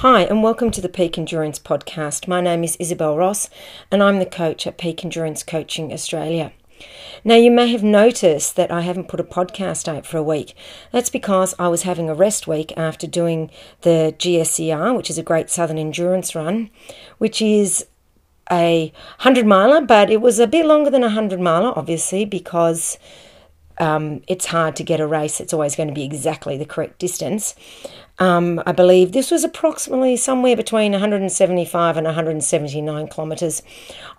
Hi, and welcome to the Peak Endurance Podcast. My name is Isabel Ross, and I'm the coach at Peak Endurance Coaching Australia. Now, you may have noticed that I haven't put a podcast out for a week. That's because I was having a rest week after doing the GSER, which is a Great Southern Endurance Run, which is a 100 miler, but it was a bit longer than a 100 miler, obviously, because um, it's hard to get a race. It's always going to be exactly the correct distance. Um, I believe this was approximately somewhere between 175 and 179 kilometres.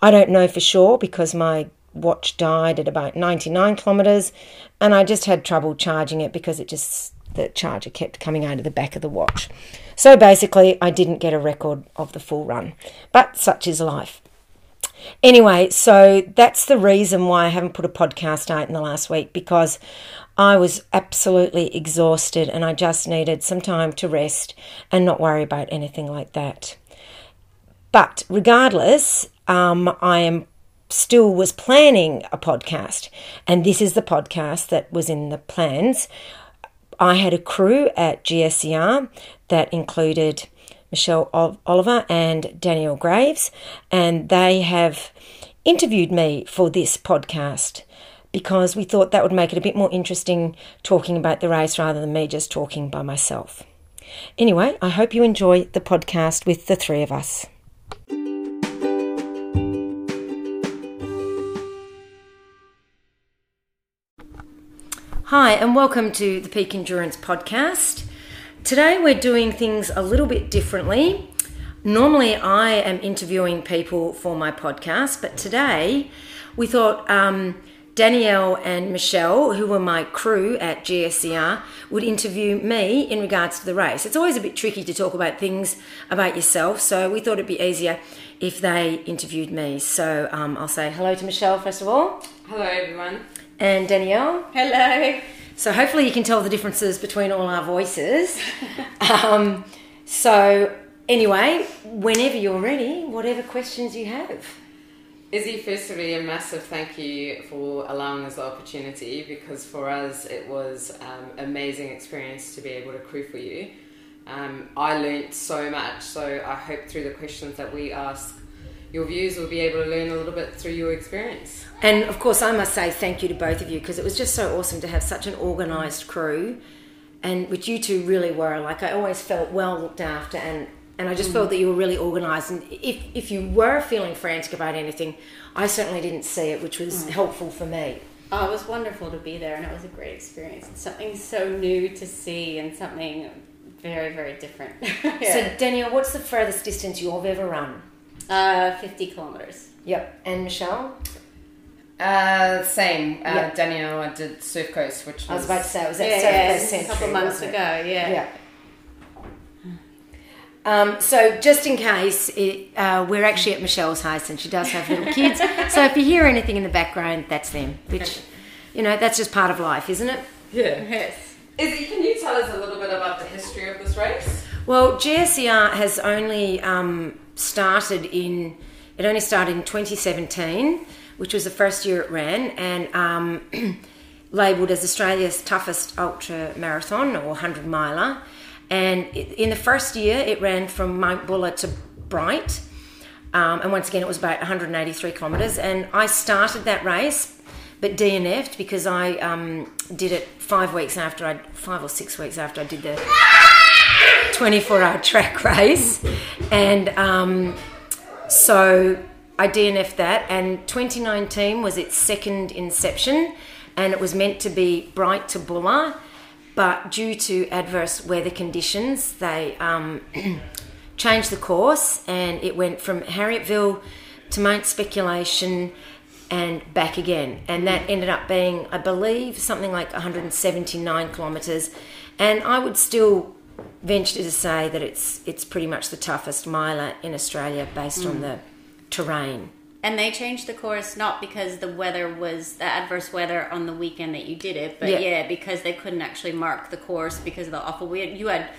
I don't know for sure because my watch died at about 99 kilometres and I just had trouble charging it because it just the charger kept coming out of the back of the watch. So basically, I didn't get a record of the full run, but such is life. Anyway, so that's the reason why I haven't put a podcast out in the last week because I was absolutely exhausted and I just needed some time to rest and not worry about anything like that. But regardless, um, I am still was planning a podcast, and this is the podcast that was in the plans. I had a crew at GSER that included Michelle Oliver and Danielle Graves, and they have interviewed me for this podcast because we thought that would make it a bit more interesting talking about the race rather than me just talking by myself. Anyway, I hope you enjoy the podcast with the three of us. Hi, and welcome to the Peak Endurance Podcast. Today we're doing things a little bit differently. Normally, I am interviewing people for my podcast, but today we thought um, Danielle and Michelle, who were my crew at GSER, would interview me in regards to the race. It's always a bit tricky to talk about things about yourself, so we thought it'd be easier if they interviewed me. So um, I'll say hello to Michelle first of all. Hello, everyone. And Danielle. Hello. So hopefully you can tell the differences between all our voices. um, so anyway, whenever you're ready, whatever questions you have. Izzy, firstly, a massive thank you for allowing us the opportunity because for us it was um, amazing experience to be able to crew for you. Um, I learnt so much, so I hope through the questions that we ask your viewers will be able to learn a little bit through your experience. And of course, I must say thank you to both of you because it was just so awesome to have such an organised crew, and which you two really were. Like I always felt well looked after, and and I just mm. felt that you were really organised. And if if you were feeling frantic about anything, I certainly didn't see it, which was mm. helpful for me. Oh, it was wonderful to be there, and it was a great experience. It's something so new to see, and something very very different. yeah. So, Danielle, what's the furthest distance you've ever run? Uh, 50 kilometers. Yep. And Michelle? Uh, same. Uh, yep. Danielle, I did Surf Coast, which was... I was about to say, it was at yeah, Surf yeah, Coast A couple months ago, yeah. Yeah. Um, so just in case, it, uh, we're actually at Michelle's house and she does have little kids. so if you hear anything in the background, that's them. Which, you know, that's just part of life, isn't it? Yeah. Yes. Izzy, can you tell us a little bit about the history of this race? Well, GSER has only um, started in it only started in 2017, which was the first year it ran, and um, labelled as Australia's toughest ultra marathon or 100 miler. And in the first year, it ran from Mount Buller to Bright. Um, and once again, it was about 183 kilometres. And I started that race, but DNF'd because I um, did it five weeks after I, five or six weeks after I did the 24 hour track race. And um, so I DNF'd that. And 2019 was its second inception. And it was meant to be Bright to Buller. But due to adverse weather conditions, they um, changed the course and it went from Harrietville to Mount Speculation and back again. And that ended up being, I believe, something like 179 kilometres. And I would still venture to say that it's it's pretty much the toughest miler in Australia based mm. on the terrain. And they changed the course not because the weather was the adverse weather on the weekend that you did it, but yeah, yeah because they couldn't actually mark the course because of the awful weather. You had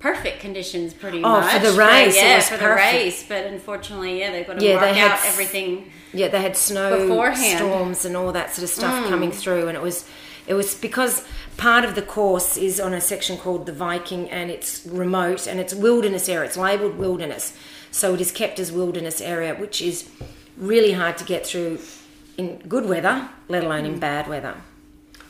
perfect conditions, pretty Oh, much. for the race, yeah, for perfect. the race. But unfortunately, yeah, they've got to Yeah, had out s- everything. Yeah, they had snow Beforehand. Mm. storms and all that sort of stuff coming through, and it was it was because part of the course is on a section called the Viking, and it's remote and it's wilderness area. It's labelled wilderness, so it is kept as wilderness area, which is really hard to get through in good weather, let alone Mm. in bad weather.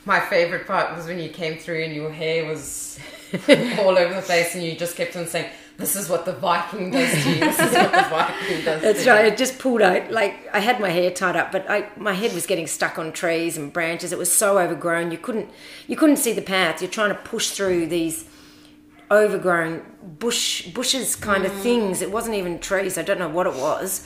My favorite part was when you came through and your hair was all over the place, and you just kept on saying, "This is what the Viking does to you. This is what the Viking does." That's right. You. It just pulled out. Like I had my hair tied up, but I, my head was getting stuck on trees and branches. It was so overgrown. You couldn't you couldn't see the path. You're trying to push through these overgrown bush bushes kind of things. It wasn't even trees. I don't know what it was.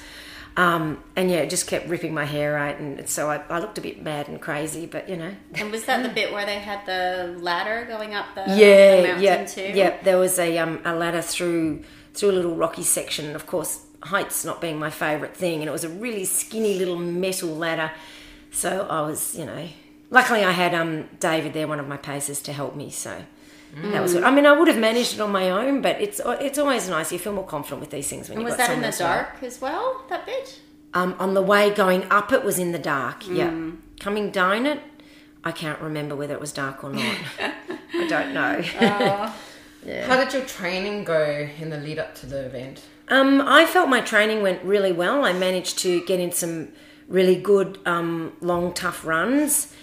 Um, and yeah, it just kept ripping my hair out, and so I, I looked a bit mad and crazy. But you know, And was that the bit where they had the ladder going up the, the yeah, mountain yeah, too? yeah. There was a um, a ladder through through a little rocky section. and Of course, heights not being my favourite thing, and it was a really skinny little metal ladder. So I was, you know, luckily I had um David there, one of my pacers, to help me. So that was good. I mean, I would have managed it on my own, but it's it's always nice. You feel more confident with these things when And you was got that in the to help. dark as well? That bit. Um, on the way going up, it was in the dark. Yeah, coming down it, I can't remember whether it was dark or not. I don't know. How did your training go in the lead up to the event? Um, I felt my training went really well. I managed to get in some really good um, long, tough runs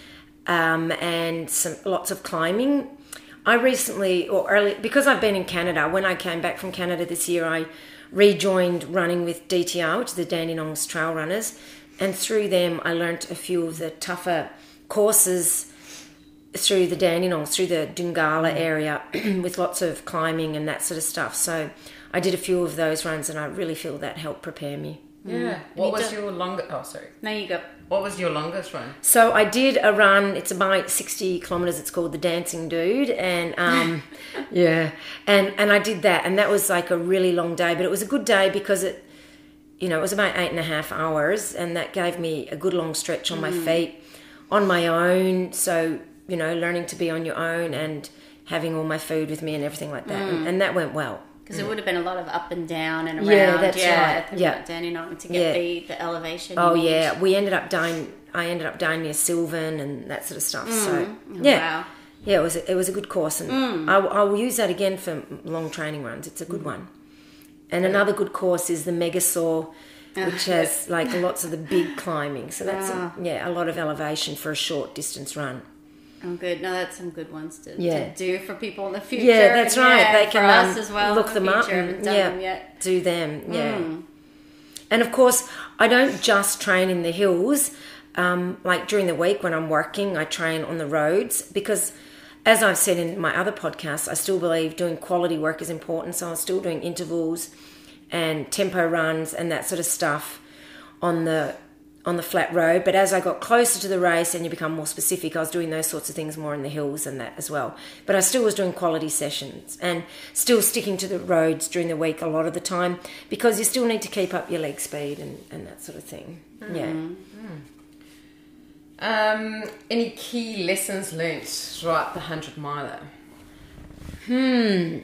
um, and some lots of climbing. I recently, or early, because I've been in Canada. When I came back from Canada this year, I rejoined running with DTR, which is the Dandenongs Trail Runners, and through them, I learnt a few of the tougher courses through the Dandenongs, through the Dungala area, with lots of climbing and that sort of stuff. So I did a few of those runs, and I really feel that helped prepare me. Hmm. Yeah. What was your longest? Oh, sorry. Now you go. What was your longest run? So I did a run. It's about sixty kilometers. It's called the Dancing Dude, and um, yeah, and and I did that, and that was like a really long day, but it was a good day because it, you know, it was about eight and a half hours, and that gave me a good long stretch on my hmm. feet, on my own. So you know, learning to be on your own and having all my food with me and everything like that, and, hmm. and that went well. Because it would have been a lot of up and down and around. Yeah, that's yeah, right. Yeah. Dandenong to get Yeah. the, the elevation. Oh yeah, we ended up down. I ended up down near Sylvan and that sort of stuff. So mm, oh, yeah, wow. yeah, it was a, it was a good course, and mm. I, I will use that again for long training runs. It's a good mm. one. And another good course is the Megasaw, which has like lots of the big climbing. So that's a, ah. yeah, a lot of elevation for a short distance run. Oh, good. No, that's some good ones to, Yeah. to do for people in the future. Yeah, that's right. yeah, they can us um, as well. look in them the up and yeah, them yet. do them. Yeah. And of course, I don't just train in the hills. Um, like during the week when I'm working, I train on the roads because, as I've said in my other podcasts, I still believe doing quality work is important. So I'm still doing intervals and tempo runs and that sort of stuff on the on the flat road. But as I got closer to the race and you become more specific, I was doing those sorts of things more in the hills and that as well. But I still was doing quality sessions and still sticking to the roads during the week a lot of the time because you still need to keep up your leg speed and, and that sort of thing. Yeah. Um, any key lessons learnt throughout the hundred miler? Hmm.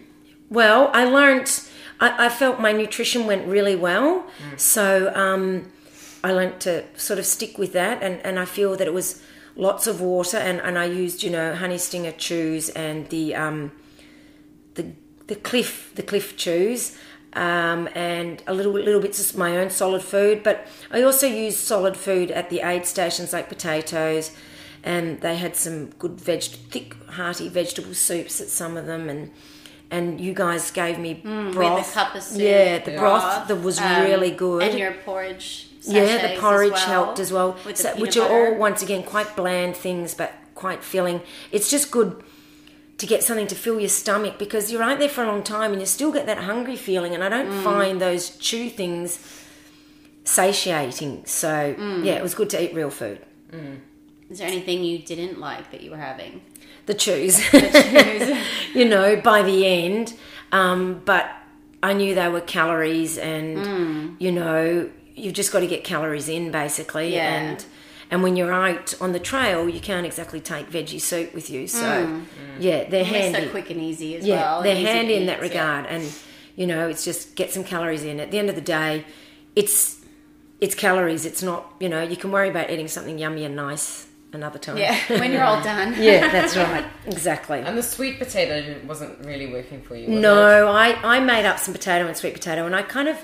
Well, I learnt. I, I felt my nutrition went really well, so um, I learnt to sort of stick with that, and, and I feel that it was lots of water, and, and I used you know honey stinger chews and the um, the the cliff the Clif chews. Um, and a little little bits of my own solid food, but I also used solid food at the aid stations like potatoes, and they had some good veg, thick, hearty vegetable soups at some of them, and and you guys gave me With broth. the cup of soup. Yeah, the broth that was um, really good. And your porridge. Yeah, the porridge well, helped as well, So- which peanut are all once again quite bland things, but quite filling. It's just good to get something to fill your stomach because you're out there for a long time and you still get that hungry feeling. And I don't Mm. find those chew things satiating. So Mm. yeah, it was good to eat real food. Is there anything you didn't like that you were having? The chews. Chews. you know, by the end. Um, but I knew they were calories, and Mm. you know, you've just got to get calories in basically. Yeah. And And when you're out on the trail, you can't exactly take veggie soup with you. So, mm. yeah, they're handy. so quick and easy as yeah, well. they're and easy to handy in eat, that yeah. regard. And you know, it's just get some calories in. At the end of the day, it's it's calories. It's not you know you can worry about eating something yummy and nice another time. Yeah, when you're all done. yeah, that's right. Exactly. And the sweet potato wasn't really working for you. was it? No, I, I made up some potato and sweet potato and I kind of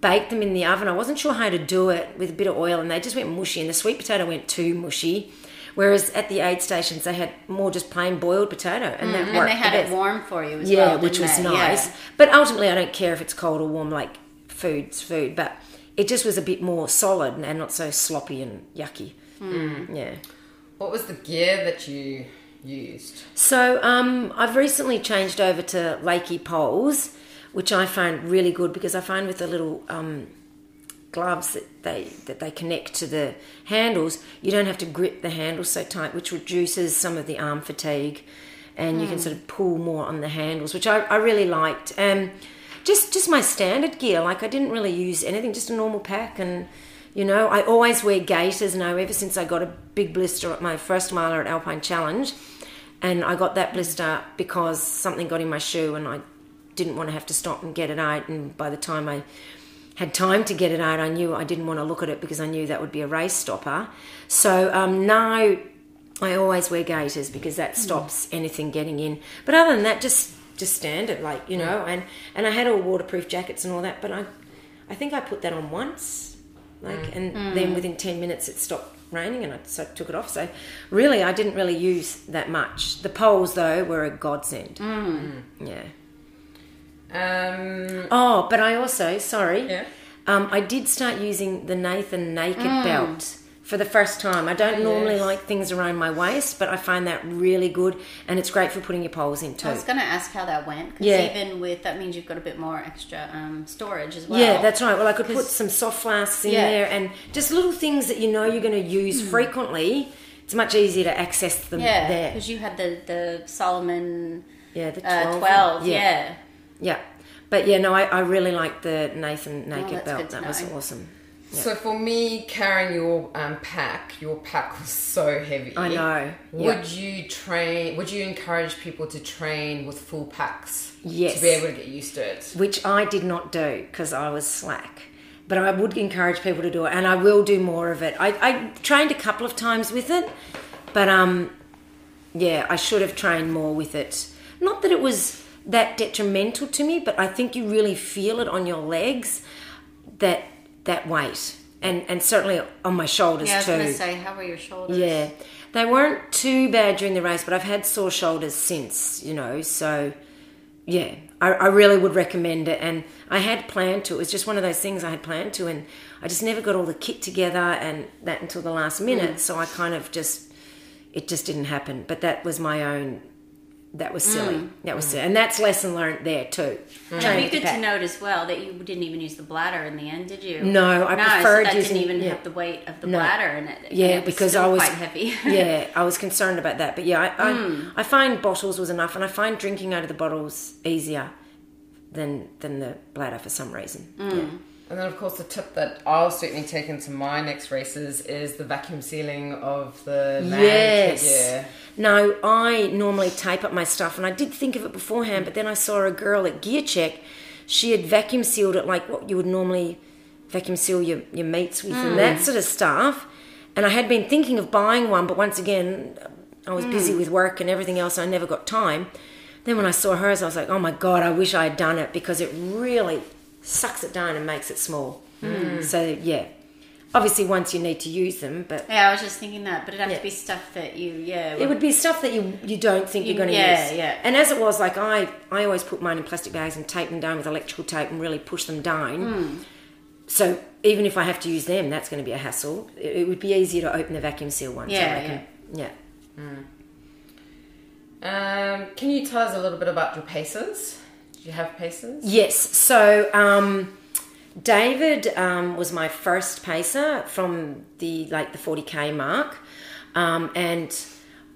baked them in the oven. I wasn't sure how to do it with a bit of oil and they just went mushy and the sweet potato went too mushy. Whereas at the aid stations they had more just plain boiled potato and that worked. And they had the it warm for you as Yeah, well. which was they? nice. Yeah. But ultimately I don't care if it's cold or warm, like food's food. But it just was a bit more solid and not so sloppy and yucky. Hmm. Yeah. What was the gear that you used? So um, I've recently changed over to Leki poles, which I find really good because I find with the little um, gloves that they that they connect to the handles, you don't have to grip the handles so tight, which reduces some of the arm fatigue, and you can sort of pull more on the handles, which I, I really liked. Um, just just my standard gear, like I didn't really use anything, just a normal pack and. You know, I always wear gaiters now. Ever since I got a big blister at my first miler at Alpine Challenge, and I got that blister because something got in my shoe and I didn't want to have to stop and get it out. And by the time I had time to get it out, I knew I didn't want to look at it because I knew that would be a race stopper. So um, now I always wear gaiters because that stops anything getting in. But other than that, just just standard, like you know. And and I had all waterproof jackets and all that, but I I think I put that on once, like, mm. and mm. then within ten minutes it stopped raining and I so took it off. So really, I didn't really use that much. The poles though were a godsend. Mm. Yeah. Um, Oh, but I also sorry. Yeah. Um, I did start using the Nathan Naked belt for the first time. I don't normally Yes. like things around my waist, but I find that really good, and it's great for putting your poles in too. I was going to ask how that went. Because Yeah. even with that means you've got a bit more extra um, storage as well. Yeah, that's right. Well, I could put some soft flasks in Yeah. there and just little things that you know you're going to use frequently. It's much easier to access them Yeah, there. because you had the, the Salomon Yeah, the uh, 12. 12. yeah. Yeah. But yeah, no, I, I really like the Nathan Naked Oh, belt. good to That was know. awesome. So for me, carrying your um, pack, your pack was so heavy. I know. Would you train? Would you encourage people to train with full packs? Yes. To be able to get used to it. which I did not do because I was slack. But I would encourage people to do it, and I will do more of it. I, I trained a couple of times with it, but um, yeah, I should have trained more with it. Not that it was that detrimental to me, but I think you really feel it on your legs that that weight, and and certainly on my shoulders Yeah, I was too. going to say, how were your shoulders? Yeah, they weren't too bad during the race, but I've had sore shoulders since, you know. So, yeah, I, I really would recommend it. And I had planned to. It was just one of those things I had planned to, and I just never got all the kit together and that until the last minute. Mm. So I kind of just, it just didn't happen. But that was my own. That was silly. That was silly, and that's lesson learned there too. And Train it'd be the good to note as well that you didn't even use the bladder in the end, did you? No, I no, preferred so that using- didn't even yeah. have the weight of the No. bladder in it. Yeah, it was because still I was quite heavy. yeah, I was concerned about that. But yeah, I, I, Hmm. I find bottles was enough, and I find drinking out of the bottles easier than than the bladder for some reason. Hmm. Yeah. And then, of course, the tip that I'll certainly take into my next races is the vacuum sealing of the land Yes. gear. No, I normally tape up my stuff, and I did think of it beforehand, but then I saw a girl at Gear Check. She had vacuum sealed it like what you would normally vacuum seal your, your meats with and that mm. sort of stuff. And I had been thinking of buying one, but once again, I was busy mm. with work and everything else. I never got time. Then when I saw hers, I was like, oh my god, I wish I had done it because it really sucks it down and makes it small. So yeah, obviously once you need to use them, but Yeah, I was just thinking that, but it'd have Yeah. to be stuff that you, yeah. it would be stuff that you you don't think you, are going to yeah, use. yeah. And as it was, like I I always put mine in plastic bags and tape them down with electrical tape and really push them down. Hmm. So even if I have to use them, that's going to be a hassle. It, it would be easier to open the vacuum seal ones. I Yeah, reckon. yeah. Um, can you tell us a little bit about your paces? You have paces? Yes. So um, David um, was my first pacer from the like the forty k mark, um, and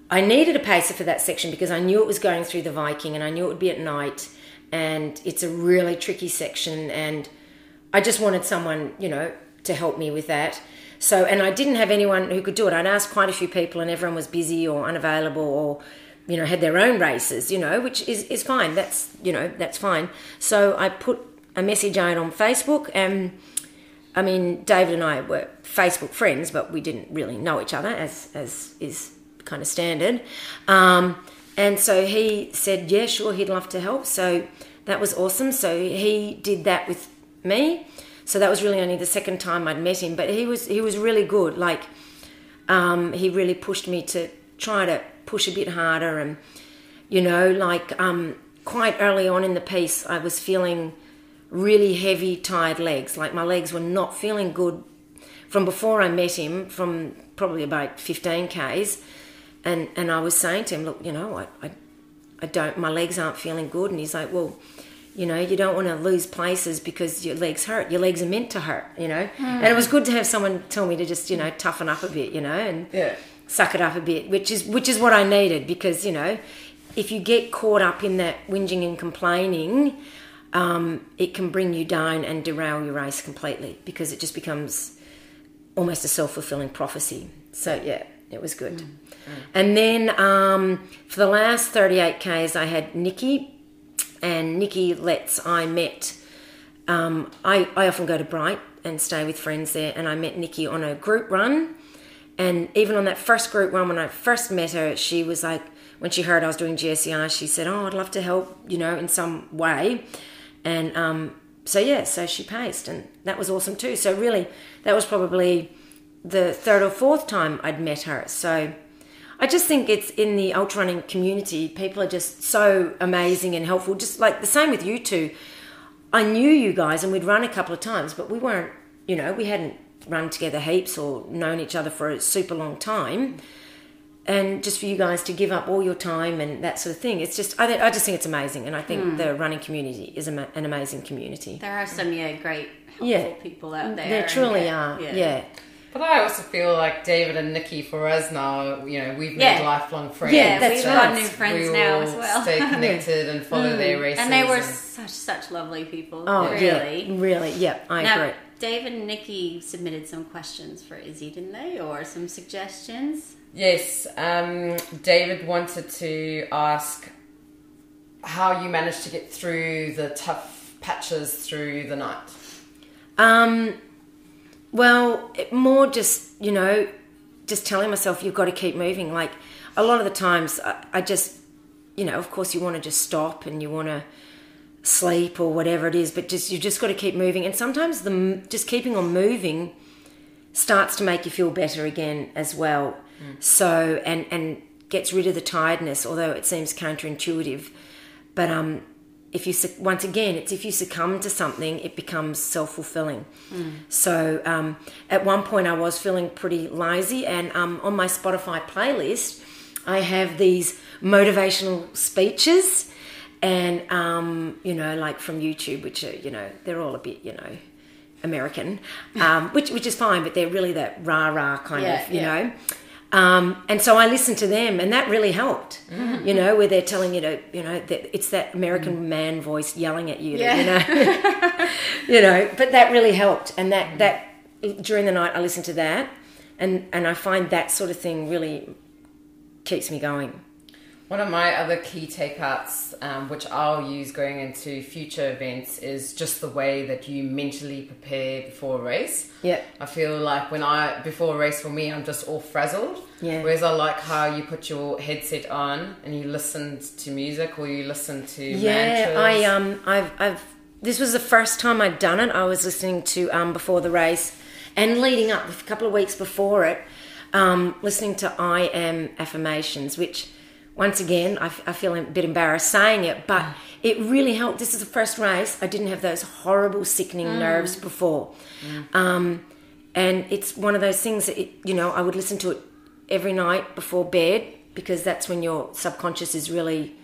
I needed a pacer for that section because I knew it was going through the Viking, and I knew it would be at night, and it's a really tricky section, and I just wanted someone you know to help me with that. So, and I didn't have anyone who could do it. I'd asked quite a few people, and everyone was busy or unavailable or you know had their own races. You know, which is is fine. That's you know that's fine. So I put a message out on Facebook and. I mean, David and I were Facebook friends, but we didn't really know each other, as as is kind of standard. Um, and so he said, yeah, sure, he'd love to help. So that was awesome. So he did that with me. So that was really only the second time I'd met him, but he was he was really good. Like um, he really pushed me to try to push a bit harder, and you know, like um, quite early on in the piece, I was feeling really heavy, tired legs. Like my legs were not feeling good from before I met him, from probably about 15 Ks. And, and I was saying to him, look, you know, I, I, I don't, my legs aren't feeling good. And he's like, well, you know, you don't want to lose places because your legs hurt. Your legs are meant to hurt, you know. Mm. And it was good to have someone tell me to just, you know, toughen up a bit, you know, and yeah. Suck it up a bit, which is which is what I needed because, you know, if you get caught up in that whinging and complaining, um, it can bring you down and derail your race completely because it just becomes almost a self fulfilling prophecy. So yeah, it was good. Mm. Mm. And then um, for the last 38 Ks, I had Nikki, and Nikki Letts I met. Um, I, I often go to Bright and stay with friends there, and I met Nikki on a group run. And even on that first group run, when I first met her, she was like, when she heard I was doing GSER, she said, Oh, I'd love to help, you know, in some way. And um, so, yeah, so she paced, and that was awesome too. So, really, that was probably the third or fourth time I'd met her. So, I just think it's in the ultra running community, people are just so amazing and helpful. Just like the same with you two. I knew you guys and we'd run a couple of times, but we weren't, you know, we hadn't run together heaps or known each other for a super long time. And just for you guys to give up all your time and that sort of thing, it's just, I, th- I just think it's amazing. And I think mm. the running community is an amazing community. There are some, yeah, great, helpful yeah. people out there. There truly yeah, are, yeah. yeah. But I also feel like David and Nikki for us now, you know, we've made yeah. lifelong friends. Yeah, that's we've got new friends we now as well. Stay connected and follow mm. their races. And they were and... such such lovely people. Oh, really, yeah, really, yeah, I now, agree. David and Nikki submitted some questions for Izzy, didn't they, or some suggestions? Yes, um, David wanted to ask how you managed to get through the tough patches through the night. Um well, more just, you know, just telling myself you've got to keep moving. Like a lot of the times I, I just, you know, of course you want to just stop and you want to sleep or whatever it is, but just you've just got to keep moving. And sometimes the just keeping on moving starts to make you feel better again as well. Mm. So and and gets rid of the tiredness, although it seems counterintuitive. But um, if you once again it's if you succumb to something it becomes self-fulfilling mm. so um, at one point i was feeling pretty lazy and um, on my spotify playlist i have these motivational speeches and um, you know like from youtube which are you know they're all a bit you know american um, which which is fine but they're really that rah rah kind yeah, of you yeah. know um, and so I listened to them, and that really helped. Mm-hmm. You know, where they're telling you to, you know, that it's that American mm. man voice yelling at you. Yeah. You know, you know. But that really helped, and that that during the night I listened to that, and and I find that sort of thing really keeps me going. One of my other key takeouts, um, which I'll use going into future events, is just the way that you mentally prepare before a race. Yeah. I feel like when I, before a race for me, I'm just all frazzled. Yeah. Whereas I like how you put your headset on and you listen to music or you listen to yeah, mantras. I, um, I've, I've, this was the first time I'd done it. I was listening to, um, before the race and leading up a couple of weeks before it, um, listening to I Am affirmations, which, once again, I, f- I feel a bit embarrassed saying it, but mm. it really helped. This is the first race. I didn't have those horrible, sickening mm. nerves before. Mm. Um, and it's one of those things that, it, you know, I would listen to it every night before bed because that's when your subconscious is really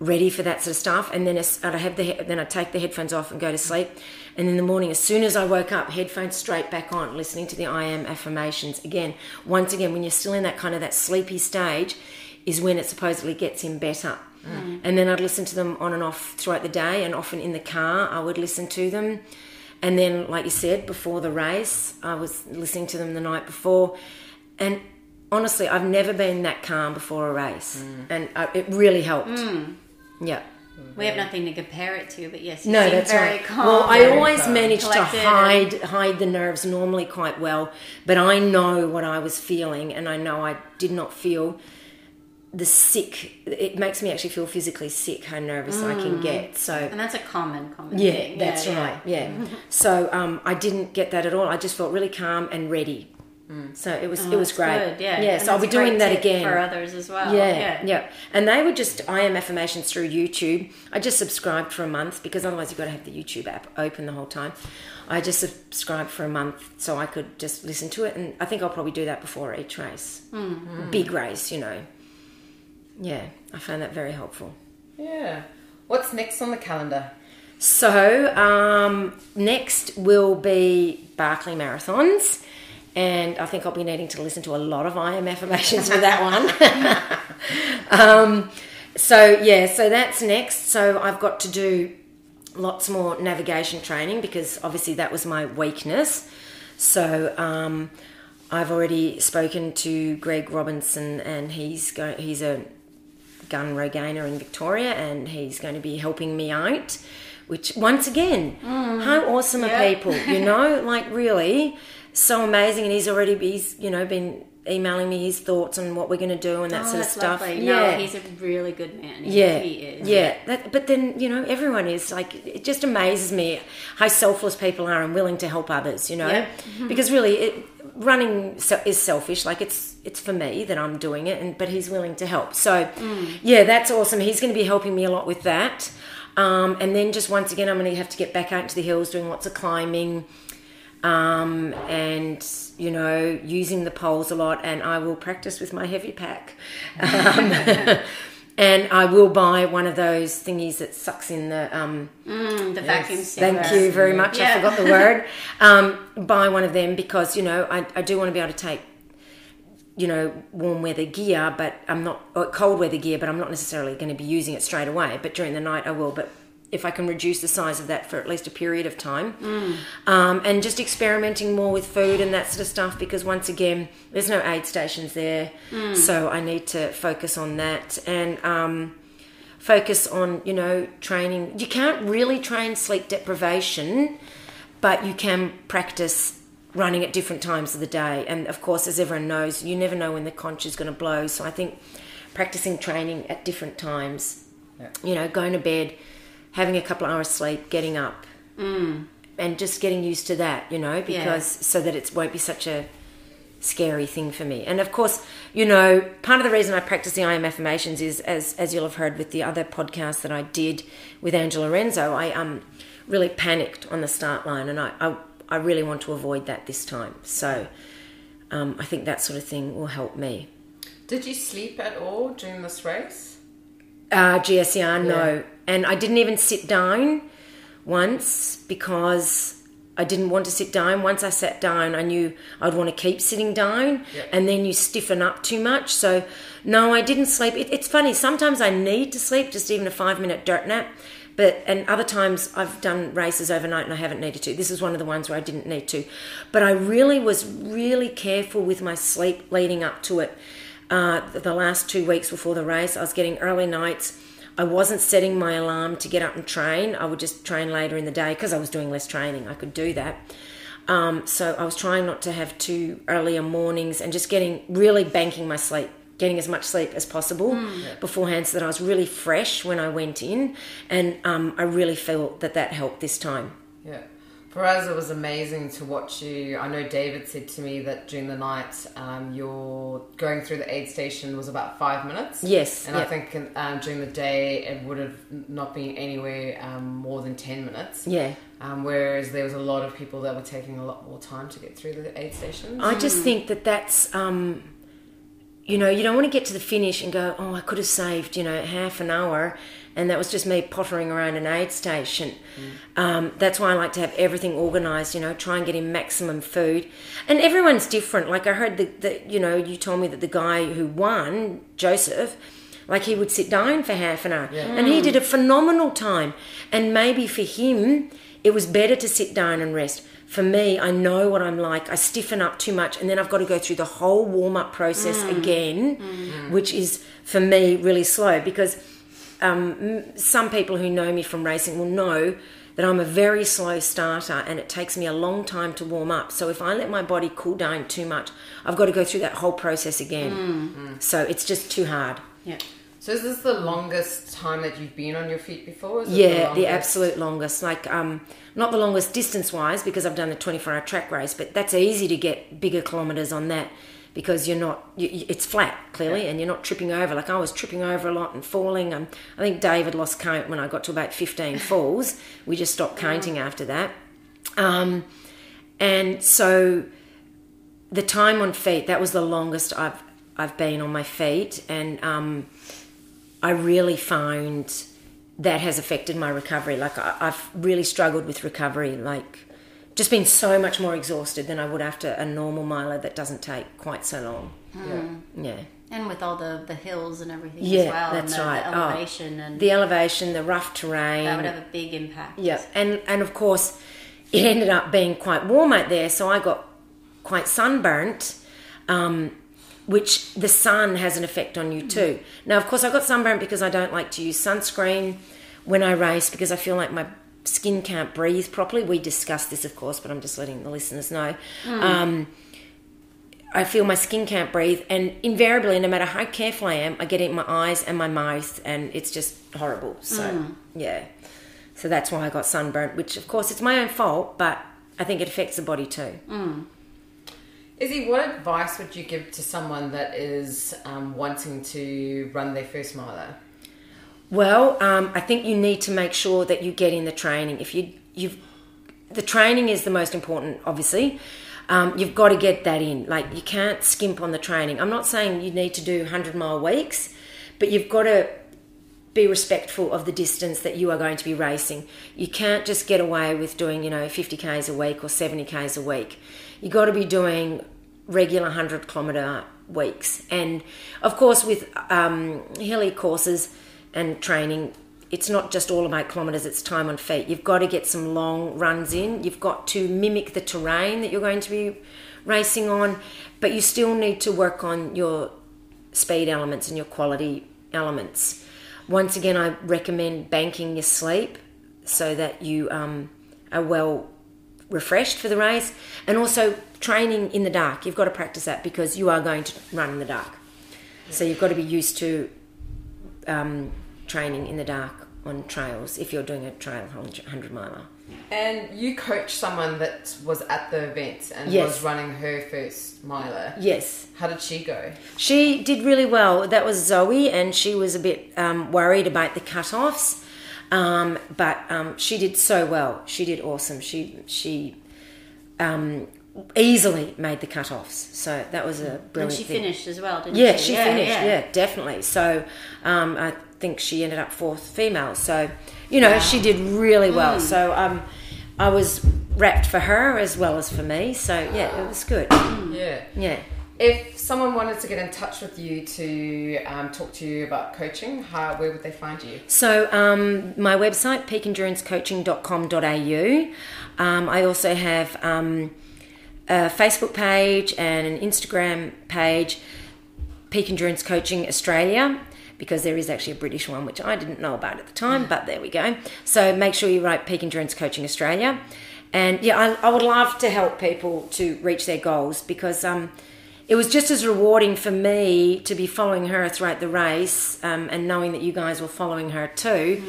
ready for that sort of stuff. And then I'd have the then I'd take the headphones off and go to sleep. And in the morning, as soon as I woke up, headphones straight back on, listening to the I am affirmations again. Once again, when you're still in that kind of that sleepy stage, is when it supposedly gets him better. Mm. And then I'd listen to them on and off throughout the day, and often in the car I would listen to them. And then, like you said, before the race, I was listening to them the night before, and honestly, I've never been that calm before a race, and uh, it really helped. Yeah. We have nothing to compare it to, but yes, you No, seem that's very right. calm. well, I always calm. manage to hide hide the nerves normally quite well, but I know what I was feeling, and I know I did not feel the sick. It makes me actually feel physically sick how nervous I can get. So And that's a common, common yeah, thing. that's yeah, right. Yeah. so um, I didn't get that at all. I just felt really calm and ready. So it was Oh, it was great. Good, yeah. Yeah. And so I'll be doing that again for others as well. yeah, yeah, And they were just I am affirmations through YouTube. I just subscribed for a month because otherwise you've got to have the YouTube app open the whole time. I just subscribed for a month so I could just listen to it, and I think I'll probably do that before each race, Hmm. big race, you know. Yeah, I found that very helpful. Yeah. What's next on the calendar? So um, next will be Barkley marathons, and I think I'll be needing to listen to a lot of I am affirmations for that one. um, so yeah, so that's next. So I've got to do lots more navigation training because obviously that was my weakness. So um, I've already spoken to Greg Robinson, and he's go- he's a gun rogainer in Victoria, and he's going to be helping me out. Which once again, mm. how awesome Yeah. are people? You know, like really, so amazing. And he's already he's you know been emailing me his thoughts on what we're going to do and that Oh, sort of stuff. lovely. Yeah, No, he's a really good man. He, yeah, he is. yeah. That, but then you know, everyone is like. It just amazes me how selfless people are and willing to help others. You know, Yeah. because really, it, running is selfish. Like it's it's for me that I'm doing it, and but he's willing to help. So, yeah, that's awesome. He's going to be helping me a lot with that. Um, and then just once again, I'm going to have to get back out into the hills, doing lots of climbing, um, and you know, using the poles a lot. And I will practice with my heavy pack. Um, and I will buy one of those thingies that sucks in the um, Mm, the vacuum sealer. Thank you very much. I forgot the word. Um, buy one of them because you know I, I do want to be able to take you know warm weather gear, but I'm not or cold weather gear, but I'm not necessarily going to be using it straight away. But during the night I will. But if I can reduce the size of that for at least a period of time, um, and just experimenting more with food and that sort of stuff, because once again, there's no aid stations there, so I need to focus on that and. Um, focus on you know training you can't really train sleep deprivation but you can practice running at different times of the day and of course as everyone knows you never know when the conch is going to blow so i think practicing training at different times Yeah. you know going to bed having a couple of hours sleep getting up and just getting used to that you know because so that it won't be such a scary thing for me. And of course, you know, part of the reason I practice the I am affirmations is as as you'll have heard with the other podcast that I did with Angela Renzo, I um really panicked on the start line and I I, I really want to avoid that this time. So um, I think that sort of thing will help me. Did you sleep at all during this race? Uh, GSER, no. Yeah. And I didn't even sit down once because I didn't want to sit down. Once I sat down, I knew I'd want to keep sitting down, Yeah. and then you stiffen up too much. So, no, I didn't sleep. It, it's funny. Sometimes I need to sleep, just even a five minute dirt nap. But and other times I've done races overnight and I haven't needed to. This is one of the ones where I didn't need to. But I really was really careful with my sleep leading up to it. Uh, the- last two weeks before the race, I was getting early nights. I wasn't setting my alarm to get up and train. I would just train later in the day because I was doing less training. I could do that. Um, so I was trying not to have too earlier mornings and just getting really banking my sleep, getting as much sleep as possible beforehand so that I was really fresh when I went in. And um, I really felt that that helped this time. Yeah. For us, it was amazing to watch you. I know David said to me that during the night, um, your going through the aid station was about five minutes. Yes, And I think um, during the day, it would have not been anywhere um, more than 10 minutes. Yeah. Um, whereas there was a lot of people that were taking a lot more time to get through the aid station. I just think that that's, um, you know, you don't want to get to the finish and go, oh, I could have saved, you know, half an hour, and that was just me pottering around an aid station. Um, that's why I like to have everything organised, you know, try and get in maximum food. And everyone's different. Like I heard that, that, you know, you told me that the guy who won, Joseph, like he would sit down for half an hour, and he did a phenomenal time. And maybe for him, it was better to sit down and rest. For me, I know what I'm like. I stiffen up too much, and then I've got to go through the whole warm up process Mm. again, which is for me really slow because um, some people who know me from racing will know that I'm a very slow starter and it takes me a long time to warm up. So if I let my body cool down too much, I've got to go through that whole process again. Mm. So it's just too hard. Yeah. So is this the longest time that you've been on your feet before? Yeah, the longest? absolute longest. Like, um, not the longest distance wise because I've done the 24 hour track race, but that's easy to get bigger kilometres on that because you're not, you, it's flat clearly and you're not tripping over. Like, I was tripping over a lot and falling. Um, I think David lost count when I got to about 15 falls. We just stopped counting after that. Um, and so the time on feet, that was the longest I've, I've been on my feet. And, um, I really found that has affected my recovery. Like I, I've really struggled with recovery. Like just been so much more exhausted than I would after a normal miler that doesn't take quite so long. Yeah. Yeah, And with all the, the hills and everything Yeah, as well, that's and the, right. the Oh. elevation, and the elevation, the rough terrain. that would have a big impact. Yeah, and and of course, it ended up being quite warm out there, so I got quite sunburnt, um, which the sun has an effect on you too. Mm-hmm. Now, of course, I got sunburnt because I don't like to use sunscreen when I race because I feel like my skin can't breathe properly. We discussed this, of course, but I'm just letting the listeners know. Mm. Um, I feel my skin can't breathe, and invariably, no matter how careful I am, I get it in my eyes and my mouth, and it's just horrible. So, mm. yeah. So that's why I got sunburnt, which, of course, it's my own fault, but I think it affects the body too. Mm. Izzy, what advice would you give to someone that is um, wanting to run their first miler? Well, um, I think you need to make sure that you get in the training. If you you've the training is the most important, obviously. Um, you've got to get that in. Like you can't skimp on the training. I'm not saying you need to do hundred mile weeks, but you've got to be respectful of the distance that you are going to be racing. You can't just get away with doing, you know, 50 k's a week or 70 k's a week. You've got to be doing regular 100 kilometer weeks. And of course, with um, hilly courses and training, it's not just all about kilometres, it's time on feet. You've got to get some long runs in. You've got to mimic the terrain that you're going to be racing on, but you still need to work on your speed elements and your quality elements. Once again, I recommend banking your sleep so that you um, are well refreshed for the race and also training in the dark. You've got to practice that because you are going to run in the dark. So you've got to be used to um, training in the dark on trails if you're doing a trail 100 miler. And you coached someone that was at the event and Yes. was running her first miler. Yes. How did she go? She did really well. That was Zoe, and she was a bit um, worried about the cut-offs, um, but um, she did so well. She did awesome. She she um, easily made the cut-offs. So that was a brilliant. And she thing. finished as well, didn't Yeah, she? she finished. Yeah, definitely. So um, I think she ended up fourth female. So you know she did really well. Mm. So um, I was rapt for her as well as for me. So yeah, it was good. Yeah. Yeah. If someone wanted to get in touch with you to um, talk to you about coaching, how where would they find you? So um, my website peakendurancecoaching.com.au. Um, I also have um, a Facebook page and an Instagram page, Peak Endurance Coaching Australia, because there is actually a British one which I didn't know about at the time, but there we go. So make sure you write Peak Endurance Coaching Australia. And yeah, I, I would love to help people to reach their goals because um, it was just as rewarding for me to be following her throughout the race um, and knowing that you guys were following her too,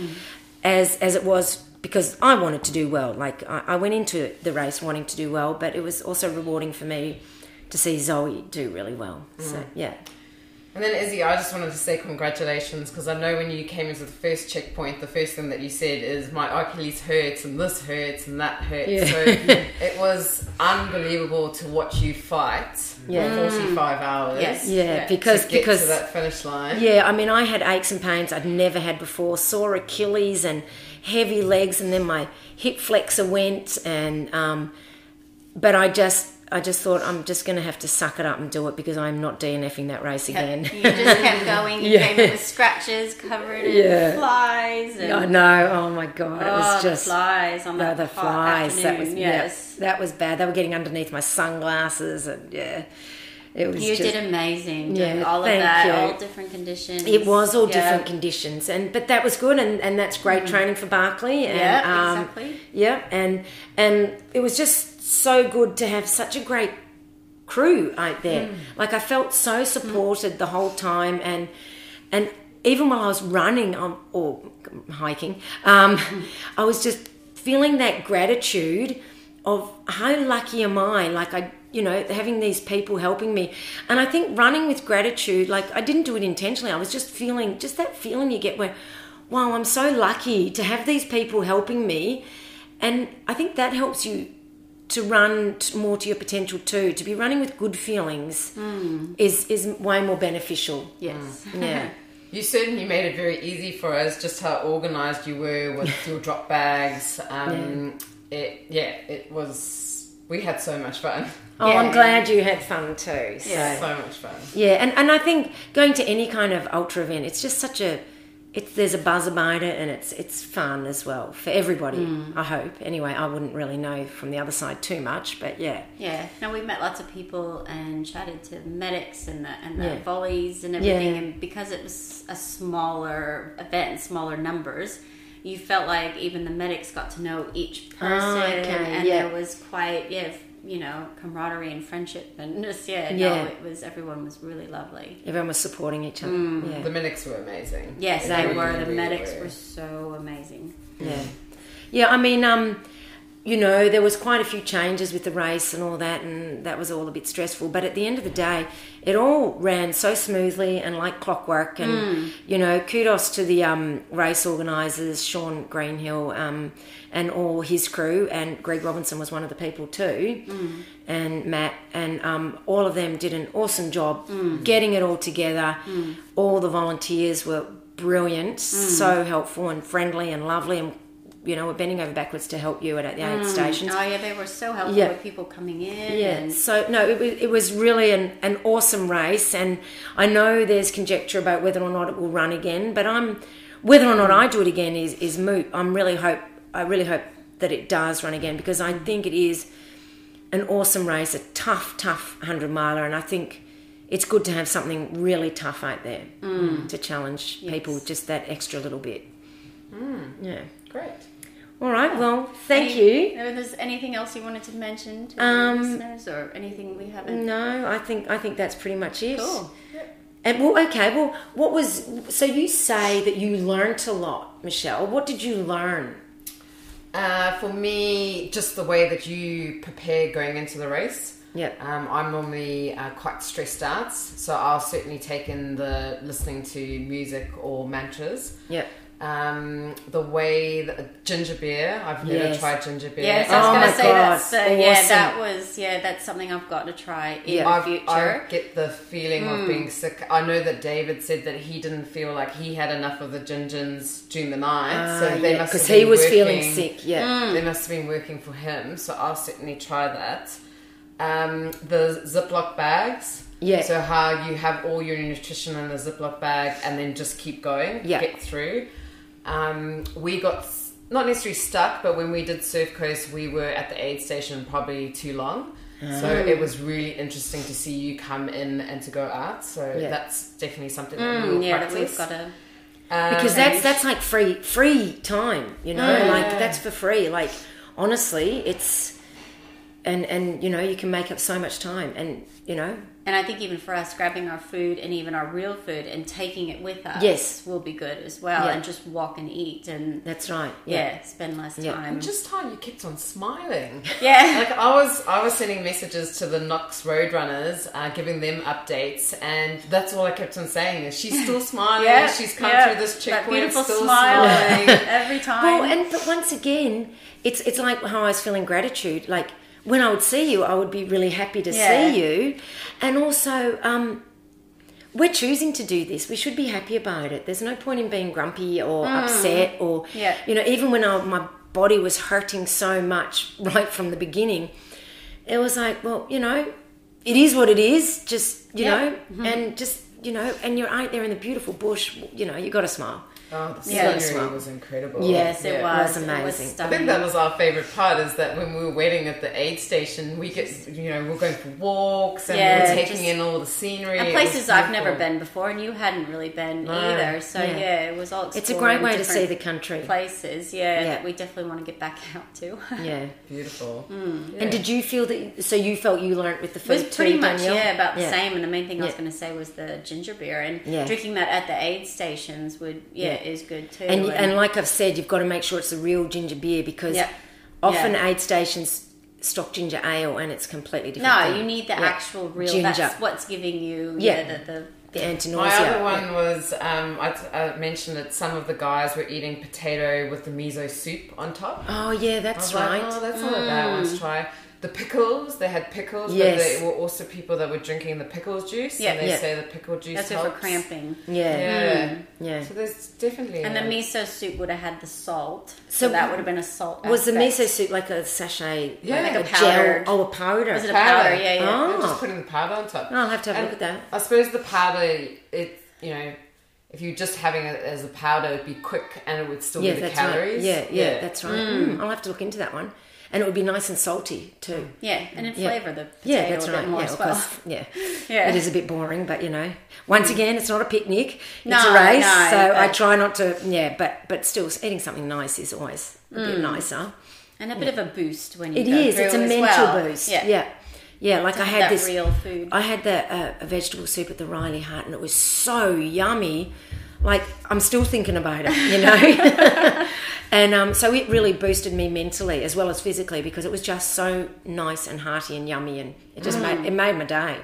as as it was because I wanted to do well. Like I, I went into the race wanting to do well, but it was also rewarding for me to see Zoe do really well. So mm. yeah, And then Izzy, I just wanted to say congratulations because I know when you came into the first checkpoint, the first thing that you said is my Achilles hurts and this hurts and that hurts. Yeah. So it was unbelievable to watch you fight Yeah. for 45 hours. Yes. yeah, because to because to that finish line. Yeah, I mean, I had aches and pains I'd never had before. Sore Achilles and heavy legs, and then my hip flexor went, and um, but I just I just thought I'm just going to have to suck it up and do it because I'm not DNFing that race again. You just kept going. You Yeah. came up with scratches covered in Yeah. flies. And, I know. Oh my god, it Oh, was the just flies on no, the hot flies. That was afternoon, yeah, yes. that was bad. They were getting underneath my sunglasses, and yeah, it was. You just, did amazing. doing Yeah, all of that, you. all different conditions. It was all Yeah. different conditions, and but that was good, and, and that's great training for Barkley. And, Yeah, um, exactly. Yeah, and and it was just so good to have such a great crew out there. Mm. Like I felt so supported the whole time, and and even while I was running um, or hiking, um, I was just feeling that gratitude of how lucky am I? Like I, you know, having these people helping me, and I think running with gratitude. Like I didn't do it intentionally. I was just feeling just that feeling you get where, wow, I'm so lucky to have these people helping me, and I think that helps you to run more to your potential too. To be running with good feelings is is way more beneficial. Yes. Yeah. You certainly made it very easy for us, just how organized you were with your drop bags. Um, It, yeah, it was. We had so much fun. Oh, I'm glad you had fun too. So. Yeah. So much fun. Yeah, and, and I think going to any kind of ultra event, it's just such a, it's there's a buzz about it, and it's it's fun as well for everybody. Mm. I hope. Anyway, I wouldn't really know from the other side too much, but yeah, Yeah, no, we met lots of people and chatted to medics and the, and the Yeah. volleys and everything. Yeah. And because it was a smaller event, smaller numbers, you felt like even the medics got to know each person, okay, and yeah. there was quite yeah, f- you know, camaraderie and friendship, and just yeah, Yeah. no, it was everyone was really lovely. everyone was supporting each other. Yeah. The medics were amazing. Yes, They they really, were. The medics were. were so amazing. Yeah, yeah. I mean, um, you know, there was quite a few changes with the race and all that, and that was all a bit stressful. But at the end of the day, it all ran so smoothly and like clockwork. And you know, kudos to the um, race organisers, Sean Greenhill, um, and all his crew, and Greg Robinson was one of the people too, and Matt, and um, all of them did an awesome job getting it all together. All the volunteers were brilliant, so helpful and friendly and lovely, and you know, we're bending over backwards to help you at, at the aid mm. stations. Oh yeah, they were so helpful Yeah. with people coming in. Yeah, and so no, it was, it was really an, an awesome race, and I know there's conjecture about whether or not it will run again, but I'm whether or not I do it again is is moot. I'm really hope I really hope that it does run again because I think it is an awesome race, a tough, tough hundred miler, and I think it's good to have something really tough out there mm. to challenge people just that extra little bit. Mm. Yeah. Great. All right. Well, thank Any- you. If there's anything else you wanted to mention to Um, the listeners, or anything we haven't? No, I think I think that's pretty much it. Cool. And well, okay. Well, what was so you say that you learnt a lot, Michelle? What did you learn? Uh, for me, just the way that you prepare going into the race. Yep. Um, I'm normally uh, quite stressed out, so I'll certainly take in the listening to music or mantras. Yep. Um, the way that ginger beer, I've never Yes. tried ginger beer. Yes, I was Oh going to say God, that's the, yeah, that was yeah, that's something I've got to try in Yeah. the I, future. I get the feeling Hmm. of being sick. I know that David said that he didn't feel like he had enough of the gingers during the night, so they must because he been was feeling sick. Yeah. Hmm. They must have been working for him, so I'll certainly try that. Um, the Ziploc bags. Yeah. So how you have all your nutrition in the Ziploc bag and then just keep going, Yeah. get through. Um, we got not necessarily stuck, but when we did Surf Coast, we were at the aid station probably too long. So Ah. it was really interesting to see you come in and to go out. So Yeah. that's definitely something that we Mm, will yeah, that practice. we've got to. Um, Because that's that's like free free time, you know. Yeah. Like that's for free. Like honestly, it's and and you know you can make up so much time, and you know And I think even for us, grabbing our food and even our real food and taking it with us, Yes. will be good as well. Yeah. And just walk and eat and that's right. yeah, spend less Yeah. time. just how you kept on smiling. yeah, like I was, I was sending messages to the Knox Roadrunners, uh, giving them updates, and that's all I kept on saying is she's still smiling. yeah, she's come yeah. through this that checkpoint, beautiful still smile smiling. every time. Well, and but once again, it's it's like how I was feeling gratitude. Like when I would see you, I would be really happy to Yeah. see you, and also um, we're choosing to do this. We should be happy about it. There's no point in being grumpy or upset or Mm. Yeah. you know even when I, my body was hurting so much right from the beginning. it was like, well, you know, it is what it is. Just you Yeah. know, and just you know, and you're out there in the beautiful bush. You know, you got to smile. Oh, the Yeah. scenery was incredible. Yes, it Yeah. was. was It amazing. was I I think that was our favorite part is that when we were waiting at the aid station, we get, you know, we're going for walks and Yeah, we're taking just- in all the scenery. and places I've never been before, and you hadn't really been No. either. So Yeah. yeah. it was all. It's a great way to see the country. places. Yeah, Yeah. that we definitely want to get back out to. Yeah. Beautiful. Mm. And did you feel that? So you felt you learnt with the It food was pretty too, much Danielle? yeah about the Yeah. same. And the main thing I was going to say was the ginger beer and Yeah. drinking that at the aid stations would yeah, Yeah. Is good too. And, and like I've said, you've got to make sure it's the real ginger beer because Yeah. often Yeah. aid stations stock ginger ale and it's completely different. no, thing. you need the Yeah. actual real. Ginger. That's what's giving you Yeah. yeah, the, the the anti-nausea. My other one was um, I, I mentioned that some of the guys were eating potato with the miso soup on top. Oh yeah, I that's was like, right. oh, that's not a bad one to try. The pickles, they had pickles, Yes. but there were also people that were drinking the pickles juice, Yeah. and they Yeah. say the pickle juice that's good for cramping. yeah, Yeah. yeah. So there's definitely And the miso soup would have had the salt, So so, that would have been a salt. Was the miso soup like a sachet? Yeah. like Like a, a gel? powdered- Oh, a powder. Was it a powder. powder? Yeah, yeah. Oh. They're just putting the powder on top. I'll have to have a look at that. I suppose the powder, it you know, if you're just having it as a powder, it'd be quick and it would still Yeah, be the that's calories. right. Yeah, yeah, that's right. Mm, I'll have to look into that one. And it would be nice and salty too. Yeah, and in Yeah. flavour the potato Yeah, that's a right. bit more Yeah, well. course. Yeah. Yeah. It is a bit boring, but you know, once again, it's not a picnic. It's No, a race. no, so I try not to, yeah, but but still, eating something nice is always a bit Mm. nicer. And a bit of a boost when you It is. it's a mental well. boost. Yeah, Yeah. Yeah, like I had this real food. I had the uh, a vegetable soup at the Riley Hut, and it was so yummy. Like I'm still thinking about it, you know. and um, so it really boosted me mentally as well as physically because it was just so nice and hearty and yummy, and it just made it made my day.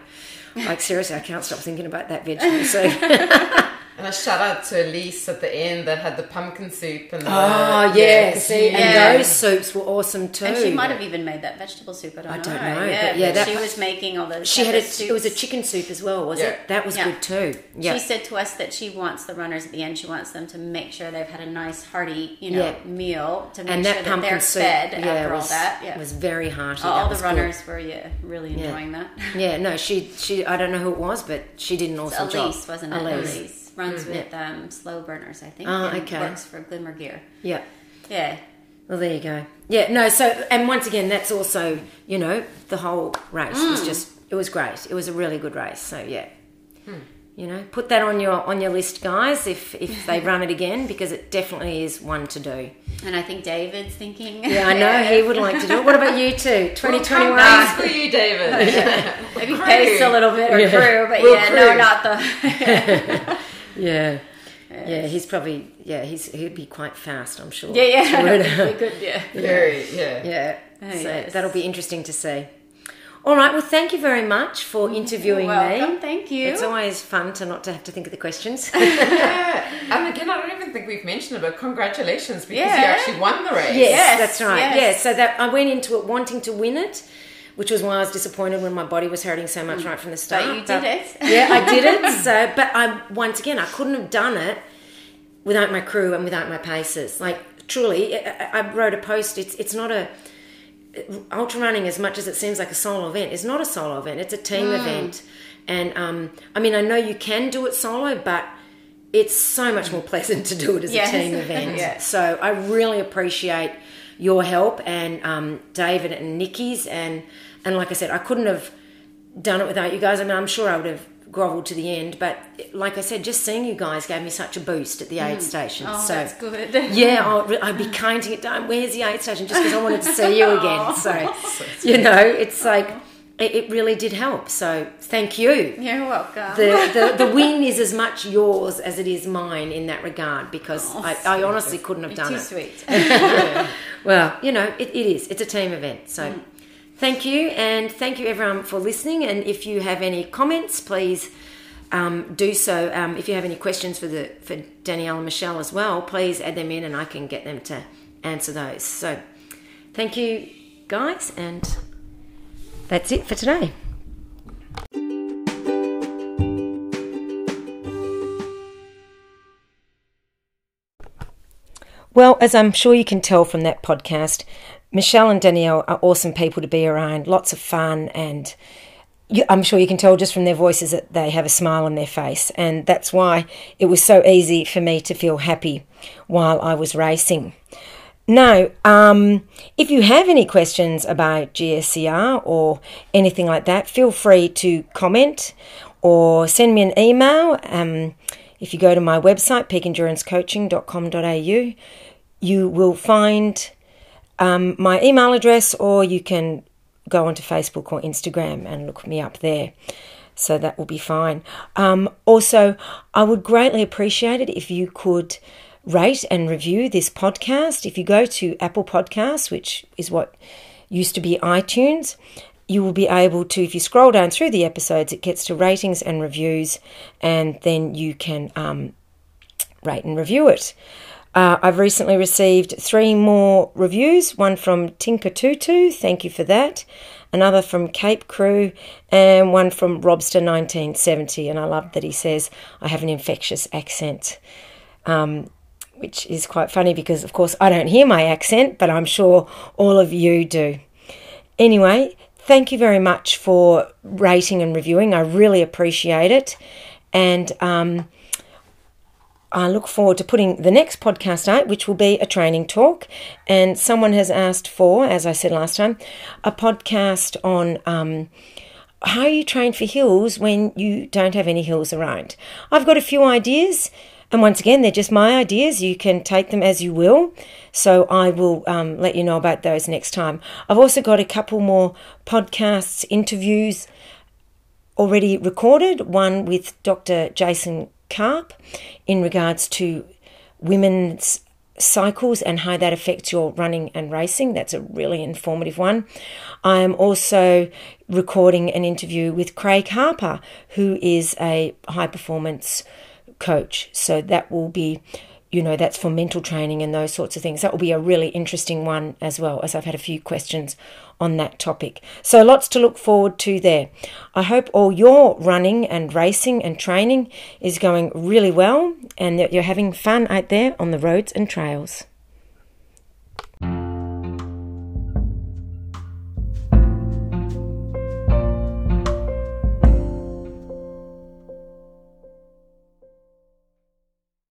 Like seriously, I can't stop thinking about that vegetable soup. And a shout out to Elise at the end that had the pumpkin soup and the, oh yeah, 'cause see, you- and Yeah. those soups were awesome too. and she might have even made that vegetable soup. I don't, I don't know, Yeah, but yeah, but that- she was making all those. She had a, separate it was a chicken soup as well, was Yeah. it? That was Yeah. good too. Yeah. She said to us that she wants the runners at the end. She wants them to make sure they've had a nice hearty, you know, Yeah. meal to make and sure that that pumpkin they're soup, fed yeah, after was, all that. Yeah, was very hearty. Oh, all That the was good. runners were yeah really Yeah. enjoying that. Yeah, no, she she I don't know who it was, but she did an awesome job. Elise wasn't it? Elise. Elise runs with um, Slow Burners, I think. Oh, and okay. Works for Glimmer Gear. Yeah. Yeah, Well, there you go. Yeah, no. So, and once again, that's also you know the whole race Mm. was just it was great. It was a really good race. So yeah, Hmm. you know, put that on your on your list, guys. If if they run it again, because it definitely is one to do. and I think David's thinking. Yeah, I know he would like to do it. What about you two? Twenty twenty We'll one. come race for you, David. Maybe Crew. pace a little bit or Yeah. crew, but We'll yeah, crew. no, not the. Yeah. Yeah, he's probably yeah he's he'd be quite fast, I'm sure. yeah, yeah, Sure. Good. Yeah. Very, yeah. Yeah. Oh, so yes. that'll be interesting to see. All right. Well, thank you very much for interviewing welcome, me. thank you. It's always fun to not to have to think of the questions. Yeah. And again, I don't even think we've mentioned it, but congratulations because you actually won the race. yes, Yes, that's right. yes. Yeah. So that I went into it wanting to win it, which was why I was disappointed when my body was hurting so much right from the start. Mm. you did it. yeah, I did it. So, but I once again I couldn't have done it without my crew and without my paces. Like truly, I, I wrote a post. It's it's not a ultra running as much as it seems like a solo event It's not a solo event it's a team Mm. event and um, i mean i know you can do it solo but it's so much more pleasant to do it as Yes. a team event Yeah. so i really appreciate your help and um, david and nikki's and and like i said i couldn't have done it without you guys i mean i'm sure i would have groveled to the end but like i said just seeing you guys gave me such a boost at the aid mm. station Oh, so that's good. yeah, I'll, I'd be counting it down. Where's the aid station? Just because I wanted to see you again. Oh, so, you know, it's oh. like it, really did help. So, thank you. You're welcome. The, the the win is as much yours as it is mine in that regard because oh, I, I honestly couldn't have done too it. sweet. Well, you know, it, it is. It's a team event. So, mm. Thank you, and thank you everyone for listening. And if you have any comments, please um, do so. Um, if you have any questions for the for Danielle and Michelle as well, please add them in, and I can get them to answer those. So, thank you, guys, and that's it for today. Well, as I'm sure you can tell from that podcast, Michelle and Danielle are awesome people to be around, lots of fun, and you, I'm sure you can tell just from their voices that they have a smile on their face, and that's why it was so easy for me to feel happy while I was racing. Now, um, if you have any questions about GSER or anything like that, feel free to comment or send me an email. Um, if you go to my website, peakendurancecoaching.com.au, you will find um, my email address, or you can go onto Facebook or Instagram and look me up there. So that will be fine. Um, also, I would greatly appreciate it if you could rate and review this podcast. If you go to Apple Podcasts, which is what used to be iTunes, you will be able to, if you scroll down through the episodes, it gets to ratings and reviews, and then you can um, rate and review it. Uh, I've recently received three more reviews one from Tinker Tutu, thank you for that, another from Cape Crew, and one from Robster1970. And I love that he says, I have an infectious accent. Um, which is quite funny because, of course, I don't hear my accent, but I'm sure all of you do. Anyway, thank you very much for rating and reviewing. I really appreciate it. And um, I look forward to putting the next podcast out, which will be a training talk. And someone has asked for, as I said last time, a podcast on um, how you train for hills when you don't have any hills around. I've got a few ideas. And once again, they're just my ideas. You can take them as you will. So I will um, let you know about those next time. I've also got a couple more podcasts, interviews already recorded. One with Dr. Jason Karp in regards to women's cycles and how that affects your running and racing. That's a really informative one. I am also recording an interview with Craig Harper, who is a high performance coach. So that will be, you know, that's for mental training and those sorts of things. That will be a really interesting one as well, as I've had a few questions on that topic. So lots to look forward to there. I hope all your running and racing and training is going really well and that you're having fun out there on the roads and trails.